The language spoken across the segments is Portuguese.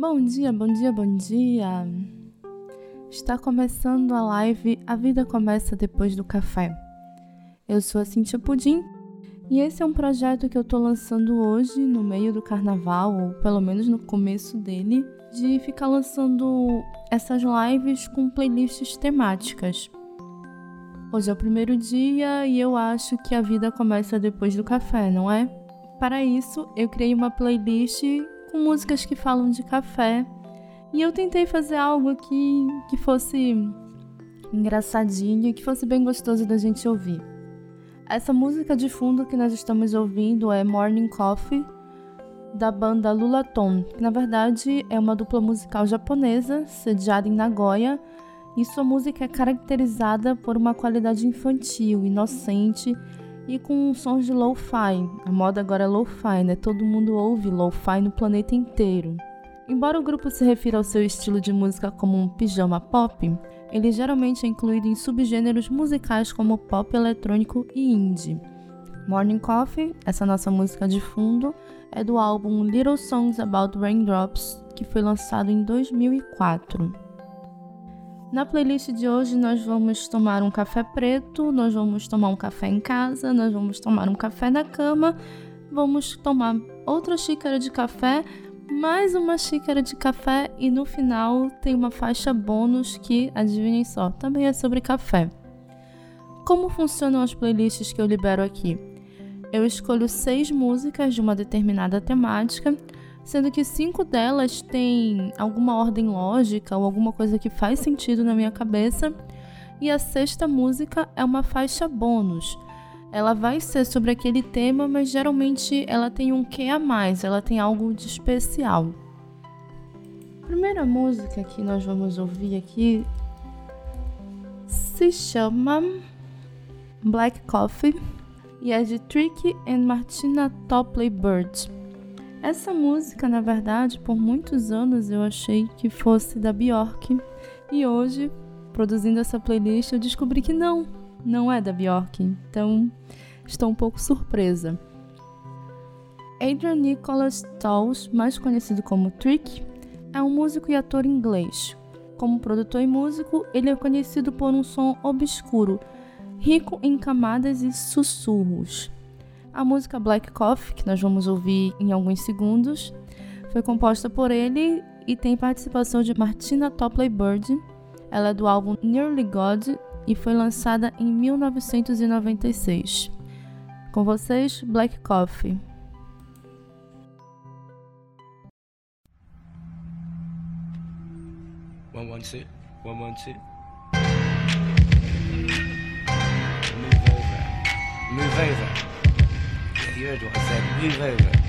Bom dia, bom dia, bom dia. Está começando a live A Vida Começa Depois do Café. Eu sou a Cintia Pudim e esse é um projeto que eu estou lançando hoje no meio do carnaval, ou pelo menos no começo dele, de ficar lançando essas lives com playlists temáticas. Hoje é o primeiro dia e eu acho que a vida começa depois do café, não é? Para isso, eu criei uma playlist com músicas que falam de café e eu tentei fazer algo que, que fosse engraçadinho, que fosse bem gostoso da gente ouvir. Essa música de fundo que nós estamos ouvindo é Morning Coffee, da banda Lulaton, que na verdade é uma dupla musical japonesa sediada em Nagoya, e sua música é caracterizada por uma qualidade infantil, inocente e com sons de lo-fi. A moda agora é lo-fi, né? Todo mundo ouve lo-fi no planeta inteiro. Embora o grupo se refira ao seu estilo de música como um pijama pop, ele geralmente é incluído em subgêneros musicais como pop eletrônico e indie. Morning Coffee, essa nossa música de fundo, é do álbum Little Songs About Raindrops, que foi lançado em 2004. Na playlist de hoje nós vamos tomar um café preto, nós vamos tomar um café em casa, nós vamos tomar um café na cama, vamos tomar outra xícara de café, mais uma xícara de café e no final tem uma faixa bônus que, adivinhem só, também é sobre café. Como funcionam as playlists que eu libero aqui? Eu escolho seis músicas de uma determinada temática sendo que cinco delas têm alguma ordem lógica ou alguma coisa que faz sentido na minha cabeça, e a sexta música é uma faixa bônus. Ela vai ser sobre aquele tema, mas geralmente ela tem um que a mais, ela tem algo de especial. A primeira música que nós vamos ouvir aqui se chama Black Coffee e é de Tricky and Martina Topley Bird. Essa música, na verdade, por muitos anos eu achei que fosse da Bjork e hoje, produzindo essa playlist, eu descobri que não, não é da Bjork. Então, estou um pouco surpresa. Adrian Nicholas Towles, mais conhecido como Trick, é um músico e ator inglês. Como produtor e músico, ele é conhecido por um som obscuro, rico em camadas e sussurros. A música Black Coffee, que nós vamos ouvir em alguns segundos, foi composta por ele e tem participação de Martina Topley Bird. Ela é do álbum Nearly God e foi lançada em 1996. Com vocês, Black Coffee. One one two, one one two. Move over, move over. motivés, je dois saluer.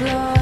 slow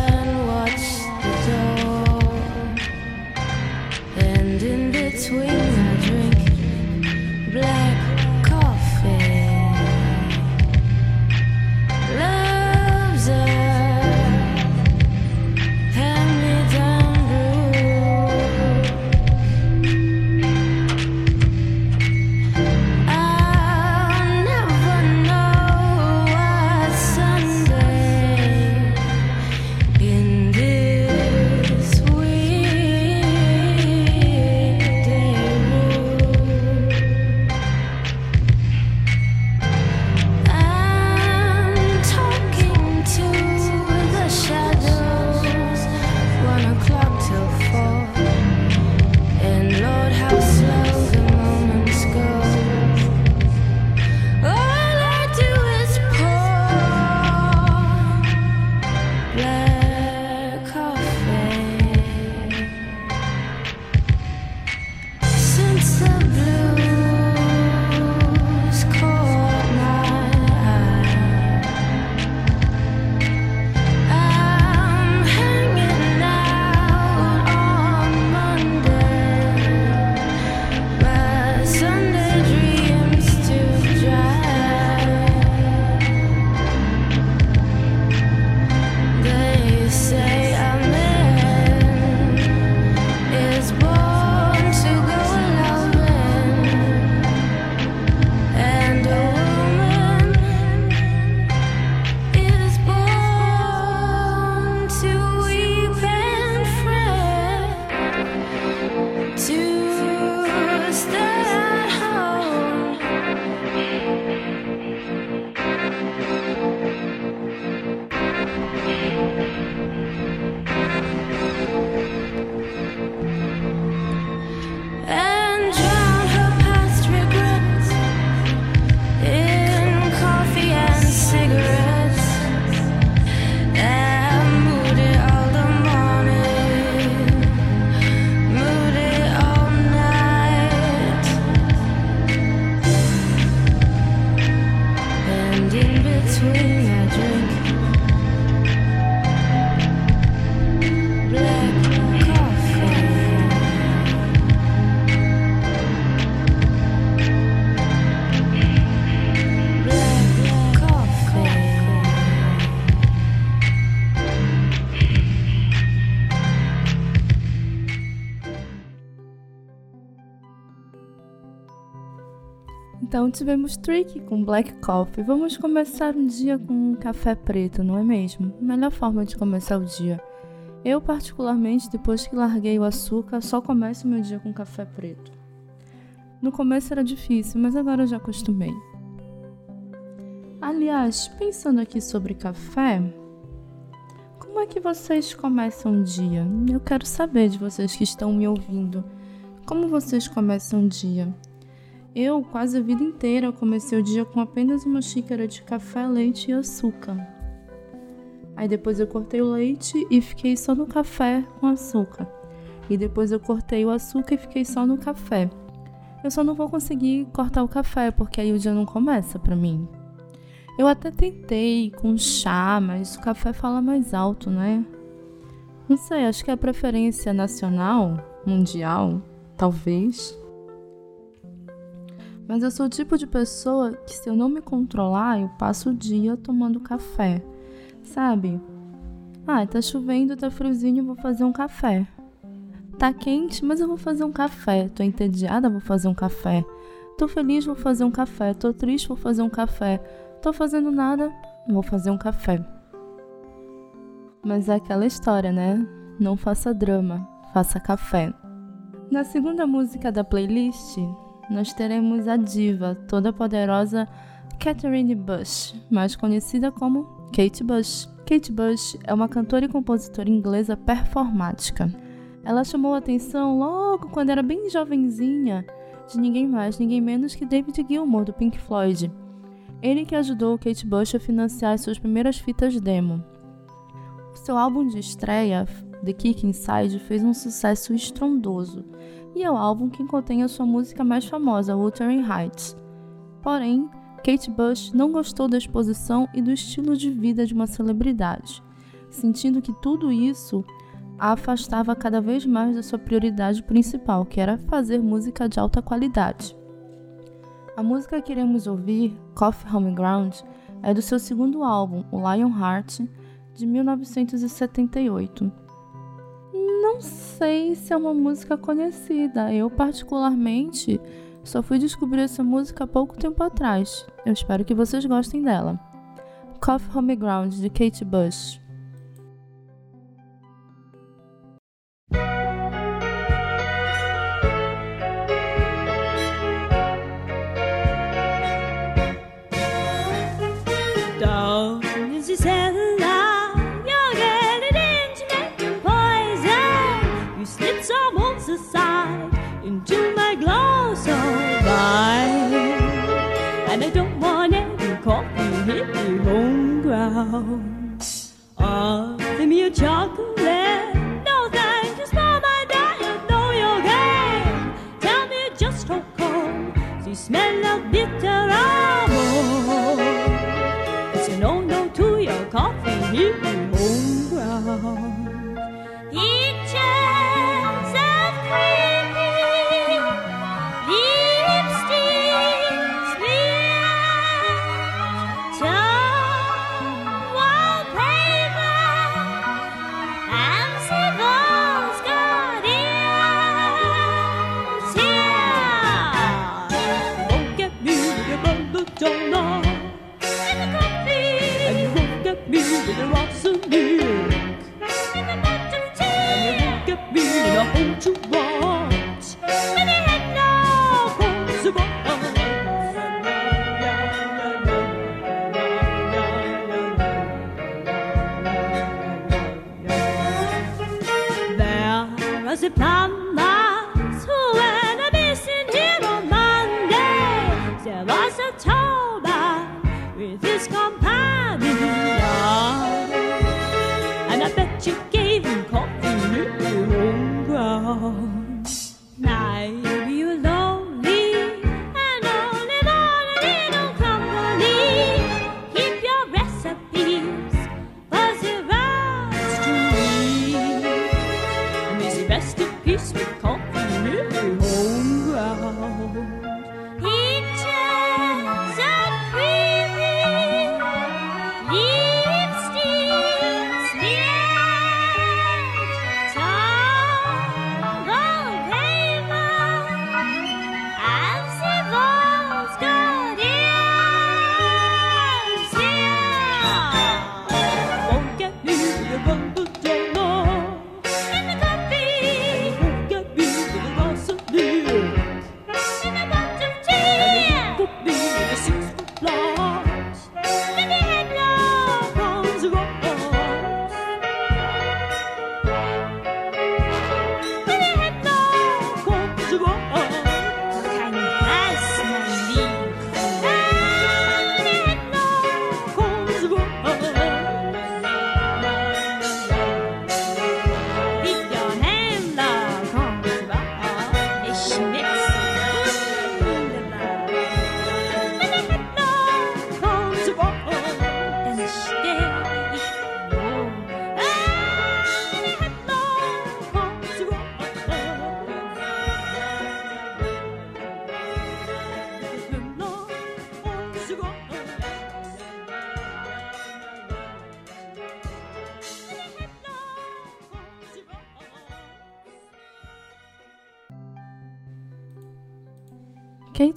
Então tivemos Trick com Black Coffee. Vamos começar um dia com um café preto, não é mesmo? Melhor forma de começar o dia. Eu, particularmente, depois que larguei o açúcar, só começo meu dia com café preto. No começo era difícil, mas agora eu já acostumei. Aliás, pensando aqui sobre café, como é que vocês começam o dia? Eu quero saber de vocês que estão me ouvindo. Como vocês começam o dia? Eu, quase a vida inteira, comecei o dia com apenas uma xícara de café, leite e açúcar. Aí depois eu cortei o leite e fiquei só no café com açúcar. E depois eu cortei o açúcar e fiquei só no café. Eu só não vou conseguir cortar o café, porque aí o dia não começa para mim. Eu até tentei com chá, mas o café fala mais alto, né? Não sei, acho que é a preferência nacional, mundial, talvez. Mas eu sou o tipo de pessoa que, se eu não me controlar, eu passo o dia tomando café. Sabe? Ah, tá chovendo, tá friozinho, vou fazer um café. Tá quente, mas eu vou fazer um café. Tô entediada, vou fazer um café. Tô feliz, vou fazer um café. Tô triste, vou fazer um café. Tô fazendo nada, vou fazer um café. Mas é aquela história, né? Não faça drama, faça café. Na segunda música da playlist, nós teremos a diva, toda poderosa Catherine Bush, mais conhecida como Kate Bush. Kate Bush é uma cantora e compositora inglesa performática. Ela chamou atenção logo quando era bem jovenzinha de ninguém mais, ninguém menos que David Gilmour do Pink Floyd. Ele que ajudou Kate Bush a financiar suas primeiras fitas demo. Seu álbum de estreia, The Kick Inside, fez um sucesso estrondoso e é o álbum que contém a sua música mais famosa, Wuthering Heights. Porém, Kate Bush não gostou da exposição e do estilo de vida de uma celebridade, sentindo que tudo isso a afastava cada vez mais da sua prioridade principal, que era fazer música de alta qualidade. A música que iremos ouvir, Coffee Home Ground, é do seu segundo álbum, o Lionheart, de 1978 não sei se é uma música conhecida. Eu, particularmente, só fui descobrir essa música há pouco tempo atrás. Eu espero que vocês gostem dela. Coffee Home Ground, de Kate Bush. Offer me a chocolate. No thanks, it's for my diet. Know your game. Tell me just how cold. The smell of bitter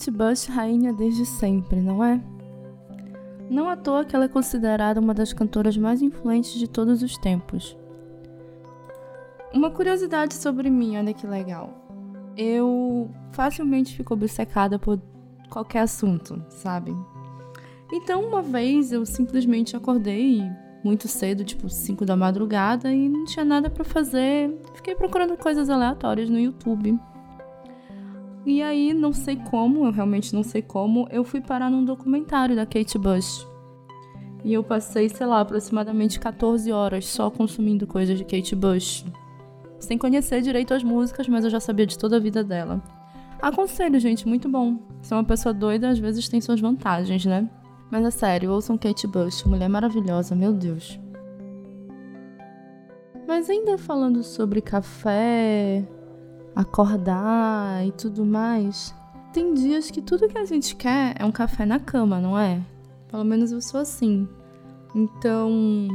Kate Bush, rainha desde sempre, não é? Não à toa que ela é considerada uma das cantoras mais influentes de todos os tempos. Uma curiosidade sobre mim, olha que legal. Eu facilmente fico obcecada por qualquer assunto, sabe? Então, uma vez eu simplesmente acordei muito cedo, tipo 5 da madrugada, e não tinha nada para fazer. Fiquei procurando coisas aleatórias no YouTube. E aí, não sei como, eu realmente não sei como, eu fui parar num documentário da Kate Bush. E eu passei, sei lá, aproximadamente 14 horas só consumindo coisas de Kate Bush. Sem conhecer direito as músicas, mas eu já sabia de toda a vida dela. Aconselho, gente, muito bom. Ser uma pessoa doida às vezes tem suas vantagens, né? Mas é sério, ouçam Kate Bush, mulher maravilhosa, meu Deus. Mas ainda falando sobre café, acordar e tudo mais, tem dias que tudo que a gente quer é um café na cama, não é? Pelo menos eu sou assim. Então,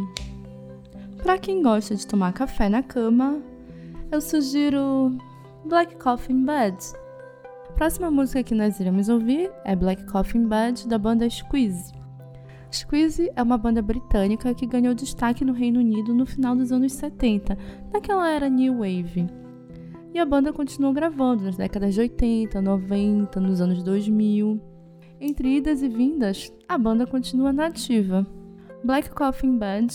para quem gosta de tomar café na cama, eu sugiro Black Coffee in Bed. A próxima música que nós iremos ouvir é Black Coffee in Bed da banda Squeeze. Squeeze é uma banda britânica que ganhou destaque no Reino Unido no final dos anos 70, naquela era New Wave e a banda continuou gravando nas décadas de 80, 90, nos anos 2000. Entre idas e vindas, a banda continua nativa. Black Coffin Band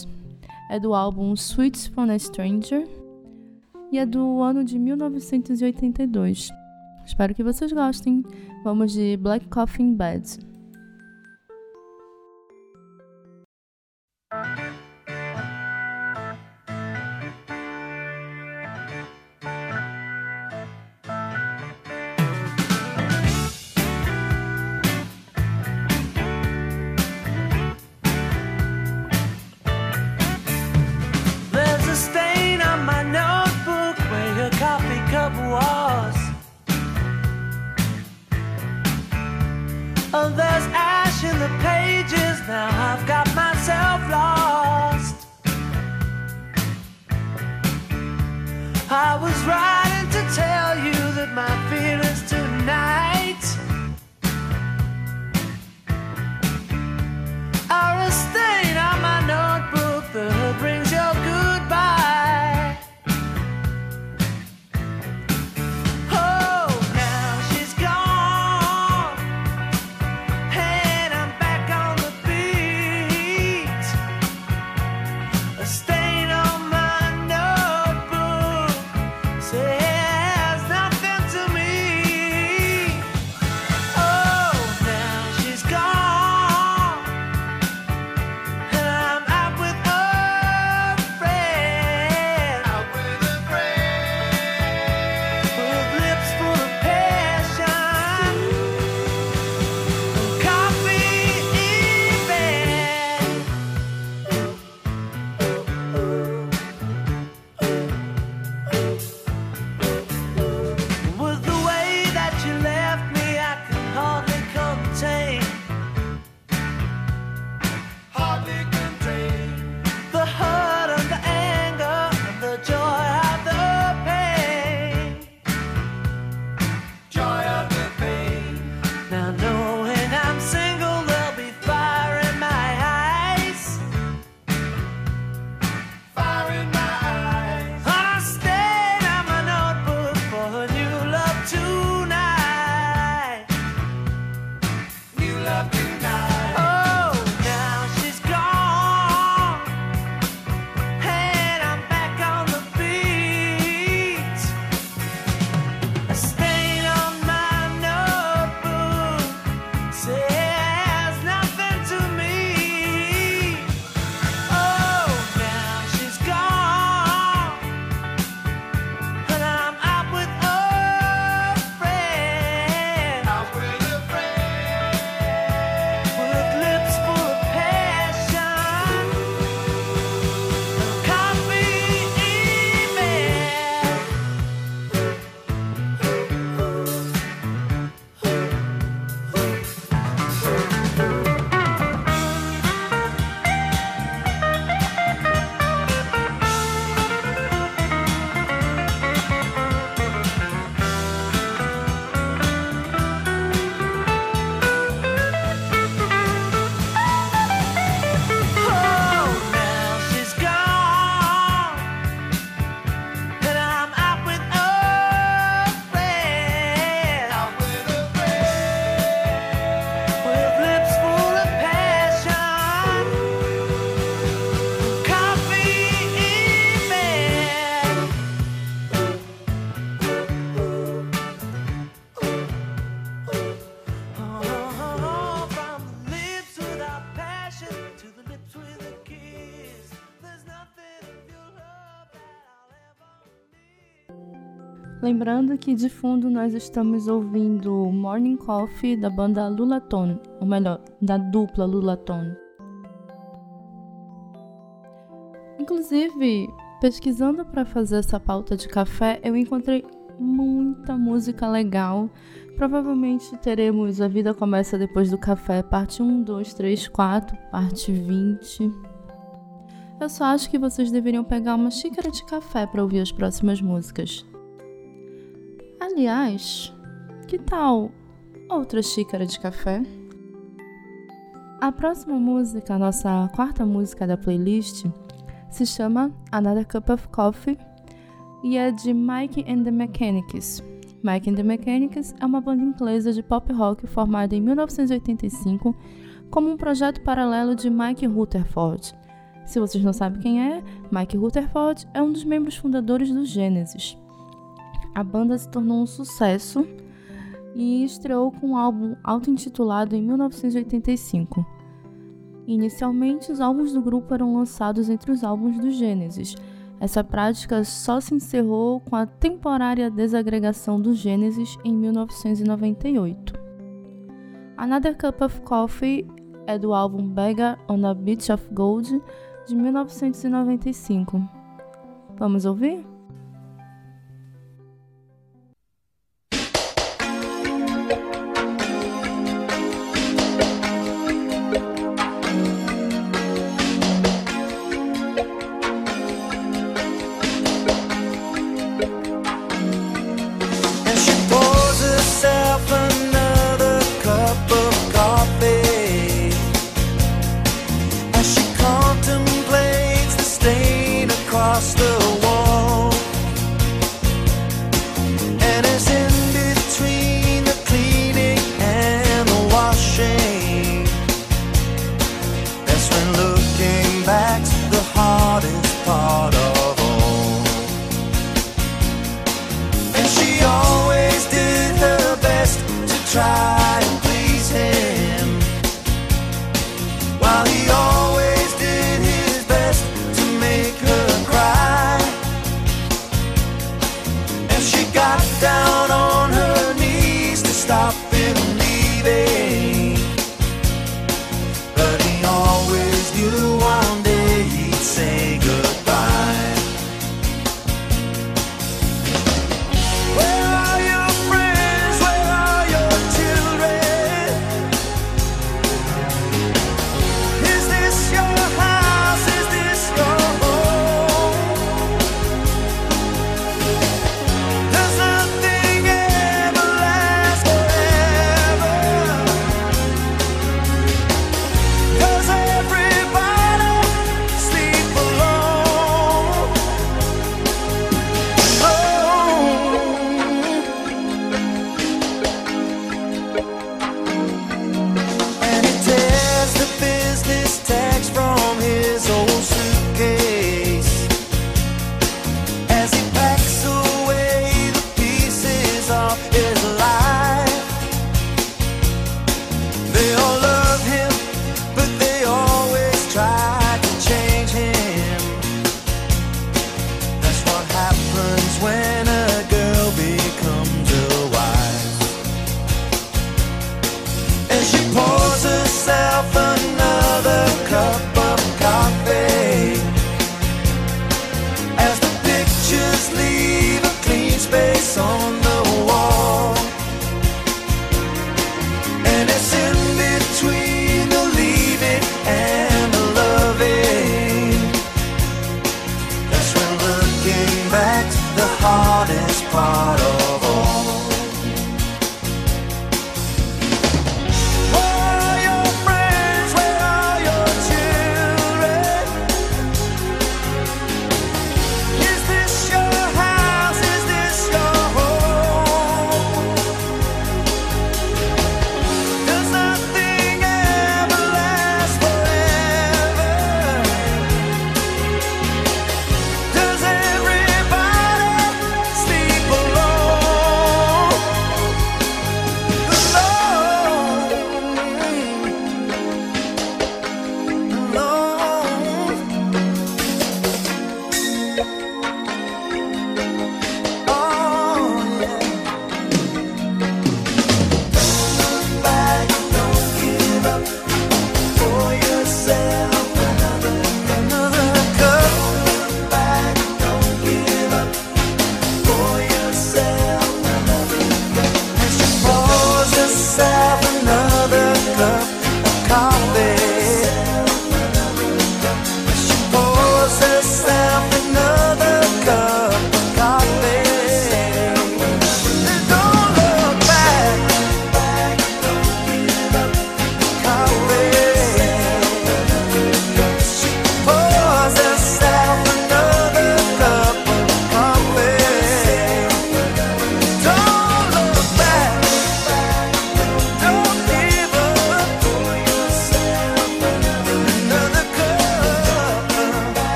é do álbum Sweets from a Stranger e é do ano de 1982. Espero que vocês gostem. Vamos de Black Coffin Bed. Lembrando que de fundo nós estamos ouvindo Morning Coffee da banda Lulaton, ou melhor, da dupla Lulaton. Inclusive, pesquisando para fazer essa pauta de café, eu encontrei muita música legal. Provavelmente teremos A Vida Começa Depois do Café, parte 1, 2, 3, 4, parte 20. Eu só acho que vocês deveriam pegar uma xícara de café para ouvir as próximas músicas. Aliás, que tal outra xícara de café? A próxima música, a nossa quarta música da playlist, se chama Another Cup of Coffee e é de Mike and the Mechanics. Mike and the Mechanics é uma banda inglesa de pop rock formada em 1985 como um projeto paralelo de Mike Rutherford. Se vocês não sabem quem é, Mike Rutherford é um dos membros fundadores do Genesis a banda se tornou um sucesso e estreou com um álbum auto-intitulado em 1985. Inicialmente, os álbuns do grupo eram lançados entre os álbuns do Gênesis. Essa prática só se encerrou com a temporária desagregação do Gênesis em 1998. Another Cup of Coffee é do álbum Beggar on a Beach of Gold de 1995. Vamos ouvir? got down.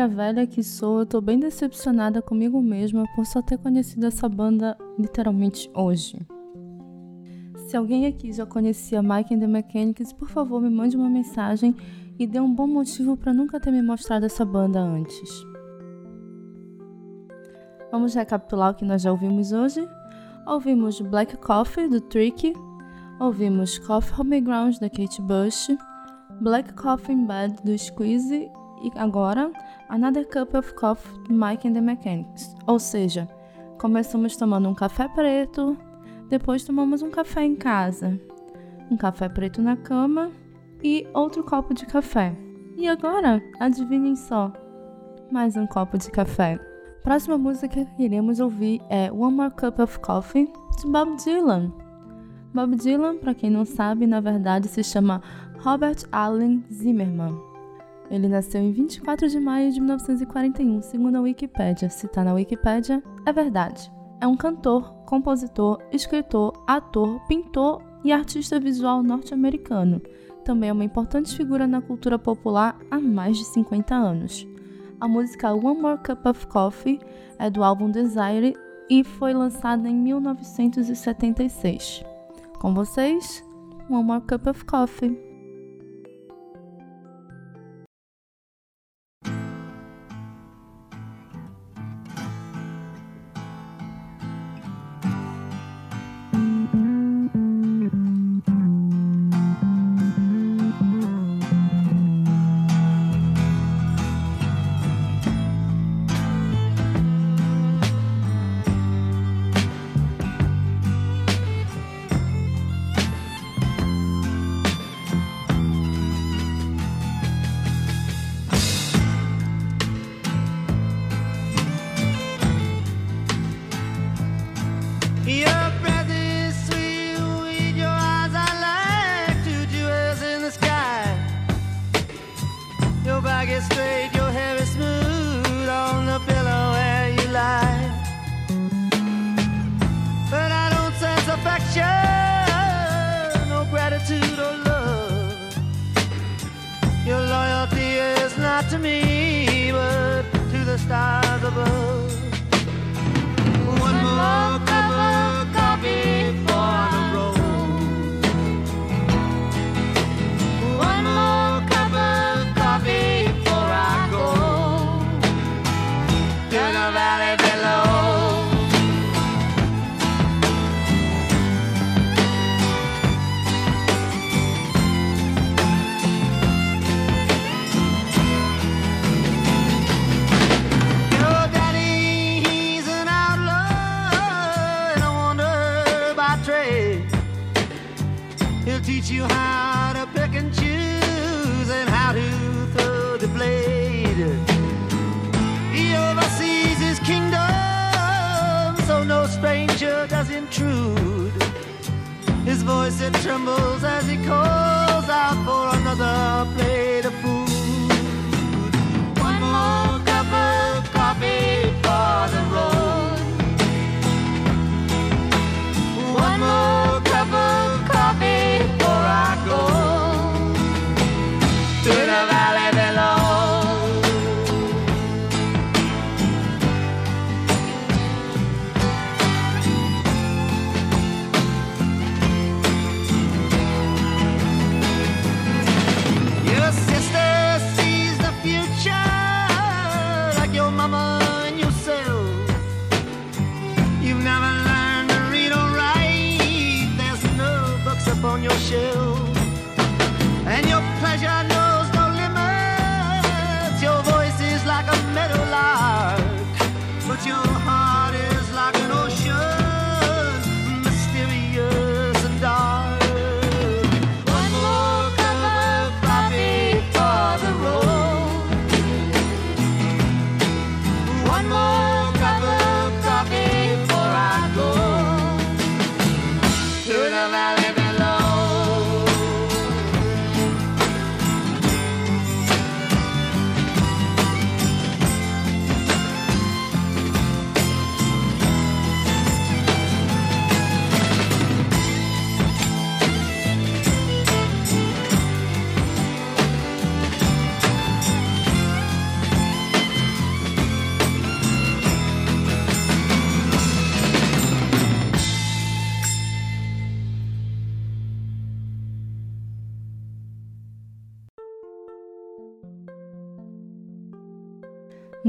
Roqueira velha que sou, eu tô bem decepcionada comigo mesma por só ter conhecido essa banda literalmente hoje. Se alguém aqui já conhecia Mike and the Mechanics, por favor me mande uma mensagem e dê um bom motivo para nunca ter me mostrado essa banda antes. Vamos recapitular o que nós já ouvimos hoje? Ouvimos Black Coffee, do Tricky, ouvimos Coffee Home Ground, da Kate Bush, Black Coffee in Bed, do Squeezy e agora Another Cup of Coffee, Mike and the Mechanics. Ou seja, começamos tomando um café preto, depois tomamos um café em casa, um café preto na cama e outro copo de café. E agora, adivinhem só, mais um copo de café. Próxima música que iremos ouvir é One More Cup of Coffee de Bob Dylan. Bob Dylan, para quem não sabe, na verdade se chama Robert Allen Zimmerman. Ele nasceu em 24 de maio de 1941, segundo a Wikipédia. Se está na Wikipédia, é verdade. É um cantor, compositor, escritor, ator, pintor e artista visual norte-americano. Também é uma importante figura na cultura popular há mais de 50 anos. A música One More Cup of Coffee é do álbum Desire e foi lançada em 1976. Com vocês, One More Cup of Coffee.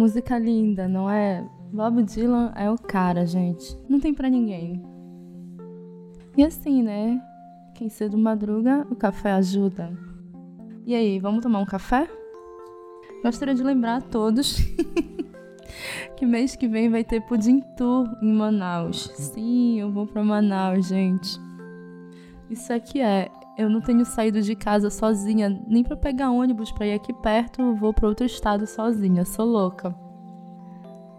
Música linda, não é? Bob Dylan é o cara, gente. Não tem para ninguém. E assim, né? Quem cedo madruga, o café ajuda. E aí, vamos tomar um café? Gostaria de lembrar a todos que mês que vem vai ter Pudim Tour em Manaus. Sim, eu vou para Manaus, gente. Isso aqui é, eu não tenho saído de casa sozinha, nem para pegar ônibus para ir aqui perto, vou para outro estado sozinha, sou louca.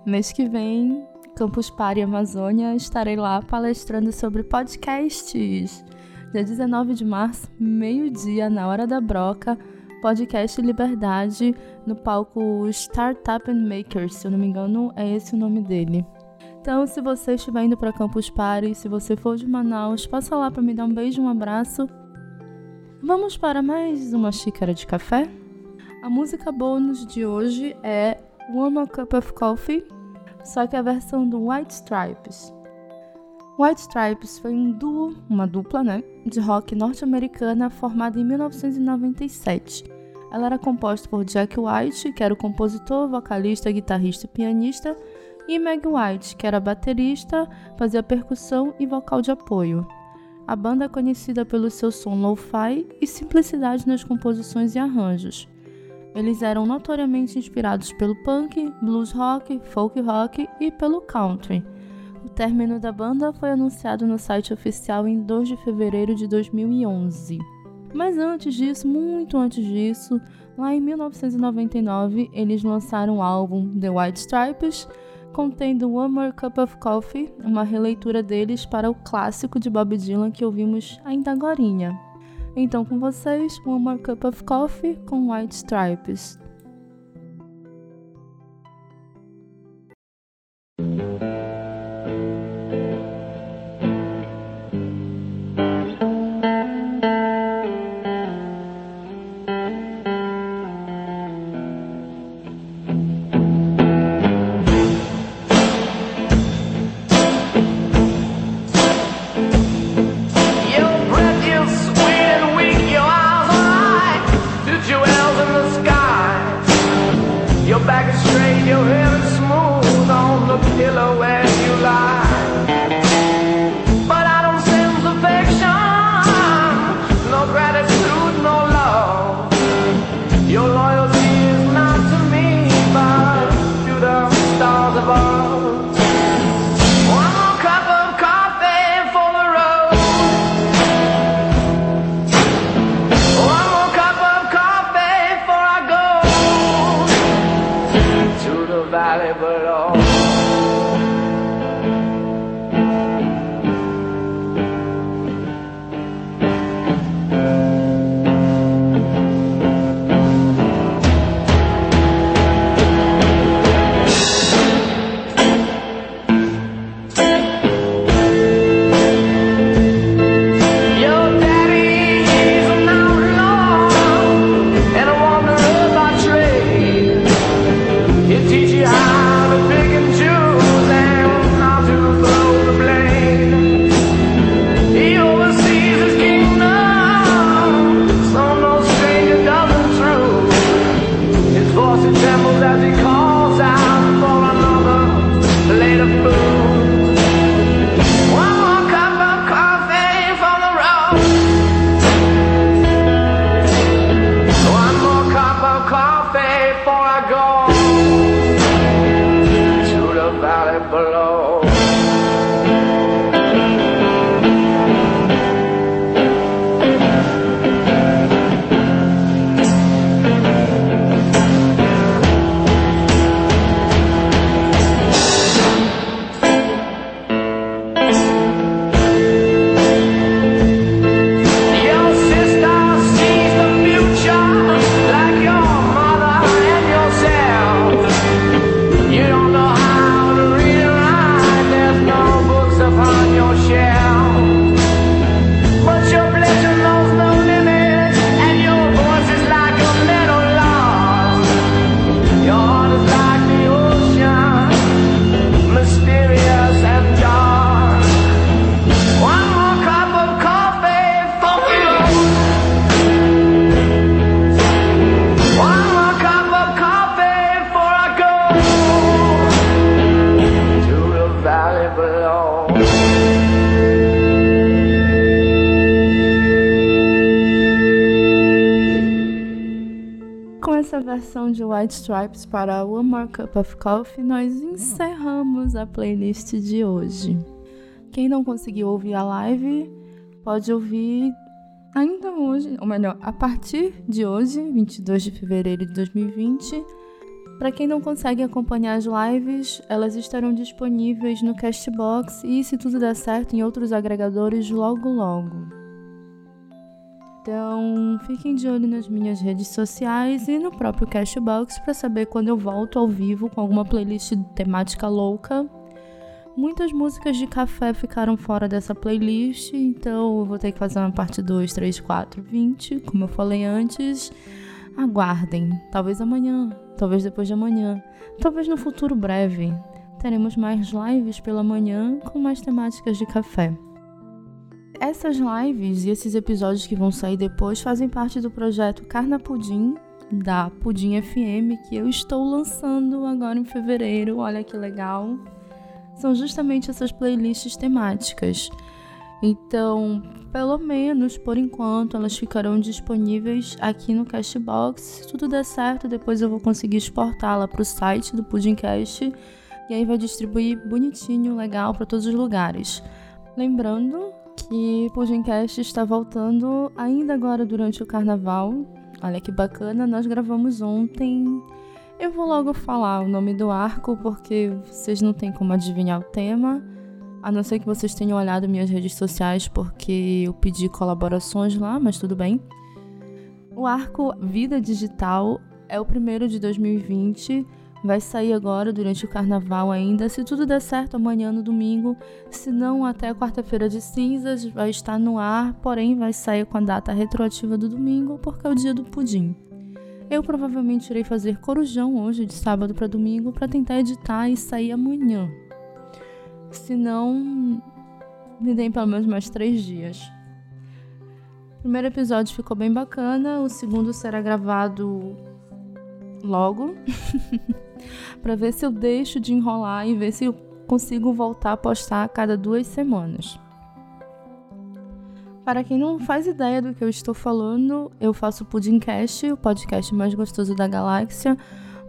Mês que vem, Campus Party Amazônia, estarei lá palestrando sobre podcasts. Dia 19 de março, meio-dia, na hora da broca, podcast Liberdade no palco Startup and Makers, se eu não me engano, é esse o nome dele. Então, se você estiver indo para Campus Party, se você for de Manaus, passa lá para me dar um beijo, um abraço. Vamos para mais uma xícara de café? A música bônus de hoje é One Cup of Coffee, só que a versão do White Stripes. White Stripes foi um duo, uma dupla, né, de rock norte-americana formada em 1997. Ela era composta por Jack White, que era o compositor, vocalista, guitarrista e pianista, e Meg White, que era baterista, fazia percussão e vocal de apoio. A banda é conhecida pelo seu som lo-fi e simplicidade nas composições e arranjos. Eles eram notoriamente inspirados pelo punk, blues rock, folk rock e pelo country. O término da banda foi anunciado no site oficial em 2 de fevereiro de 2011. Mas antes disso, muito antes disso, lá em 1999, eles lançaram o álbum The White Stripes, contendo One More Cup of Coffee, uma releitura deles para o clássico de Bob Dylan que ouvimos ainda agorinha. Então com vocês, One More Cup of Coffee com White Stripes. Stripes para One More Cup of Coffee, nós encerramos a playlist de hoje. Quem não conseguiu ouvir a live, pode ouvir ainda hoje, ou melhor, a partir de hoje, 22 de fevereiro de 2020. Para quem não consegue acompanhar as lives, elas estarão disponíveis no Castbox e, se tudo der certo, em outros agregadores logo logo. Então, fiquem de olho nas minhas redes sociais e no próprio Cashbox para saber quando eu volto ao vivo com alguma playlist temática louca. Muitas músicas de café ficaram fora dessa playlist, então eu vou ter que fazer uma parte 2, 3, 4, 20, como eu falei antes. Aguardem, talvez amanhã, talvez depois de amanhã, talvez no futuro breve. Teremos mais lives pela manhã com mais temáticas de café. Essas lives e esses episódios que vão sair depois fazem parte do projeto Carna Pudim, da Pudim FM, que eu estou lançando agora em fevereiro. Olha que legal! São justamente essas playlists temáticas. Então, pelo menos por enquanto, elas ficarão disponíveis aqui no Cashbox. Se tudo der certo, depois eu vou conseguir exportá-la para o site do Pudimcast e aí vai distribuir bonitinho, legal para todos os lugares. Lembrando que o Pudimcast está voltando ainda agora durante o carnaval. Olha que bacana, nós gravamos ontem. Eu vou logo falar o nome do arco porque vocês não têm como adivinhar o tema. A não ser que vocês tenham olhado minhas redes sociais porque eu pedi colaborações lá, mas tudo bem. O arco Vida Digital é o primeiro de 2020 vai sair agora durante o carnaval ainda. Se tudo der certo, amanhã no domingo. Se não, até quarta-feira de cinzas vai estar no ar, porém vai sair com a data retroativa do domingo, porque é o dia do pudim. Eu provavelmente irei fazer corujão hoje, de sábado para domingo, para tentar editar e sair amanhã. Se não, me deem pelo menos mais três dias. O primeiro episódio ficou bem bacana, o segundo será gravado logo. para ver se eu deixo de enrolar e ver se eu consigo voltar a postar a cada duas semanas. Para quem não faz ideia do que eu estou falando, eu faço o Pudimcast, o podcast mais gostoso da galáxia,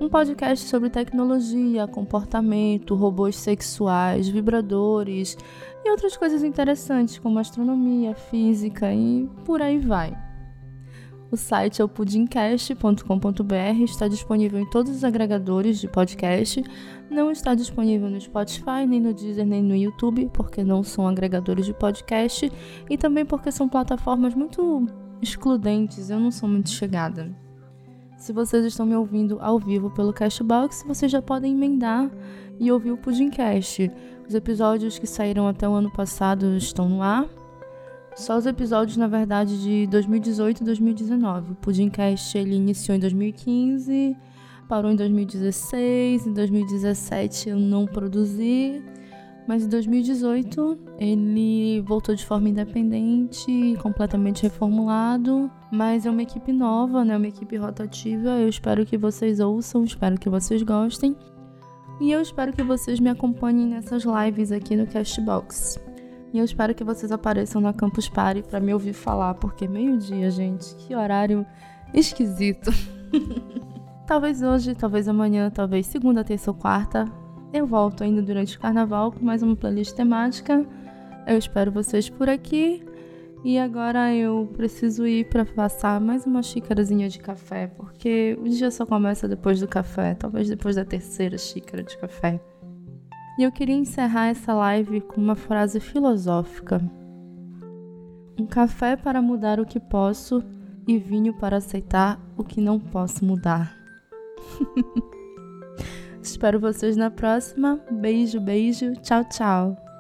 um podcast sobre tecnologia, comportamento, robôs sexuais, vibradores e outras coisas interessantes como astronomia, física e por aí vai. O site é o pudimcast.com.br, está disponível em todos os agregadores de podcast. Não está disponível no Spotify, nem no Deezer, nem no YouTube, porque não são agregadores de podcast e também porque são plataformas muito excludentes. Eu não sou muito chegada. Se vocês estão me ouvindo ao vivo pelo Cashbox, vocês já podem emendar e ouvir o Pudimcast. Os episódios que saíram até o ano passado estão no ar só os episódios, na verdade, de 2018 e 2019. O Pudimcast ele iniciou em 2015, parou em 2016, em 2017 eu não produzi, mas em 2018 ele voltou de forma independente, completamente reformulado, mas é uma equipe nova, né? Uma equipe rotativa. Eu espero que vocês ouçam, espero que vocês gostem. E eu espero que vocês me acompanhem nessas lives aqui no Castbox. E eu espero que vocês apareçam na Campus Party para me ouvir falar, porque meio-dia, gente, que horário esquisito. talvez hoje, talvez amanhã, talvez segunda, terça ou quarta. Eu volto ainda durante o carnaval com mais uma playlist temática. Eu espero vocês por aqui. E agora eu preciso ir para passar mais uma xícarazinha de café, porque o dia só começa depois do café, talvez depois da terceira xícara de café. E eu queria encerrar essa live com uma frase filosófica: Um café para mudar o que posso e vinho para aceitar o que não posso mudar. Espero vocês na próxima. Beijo, beijo. Tchau, tchau.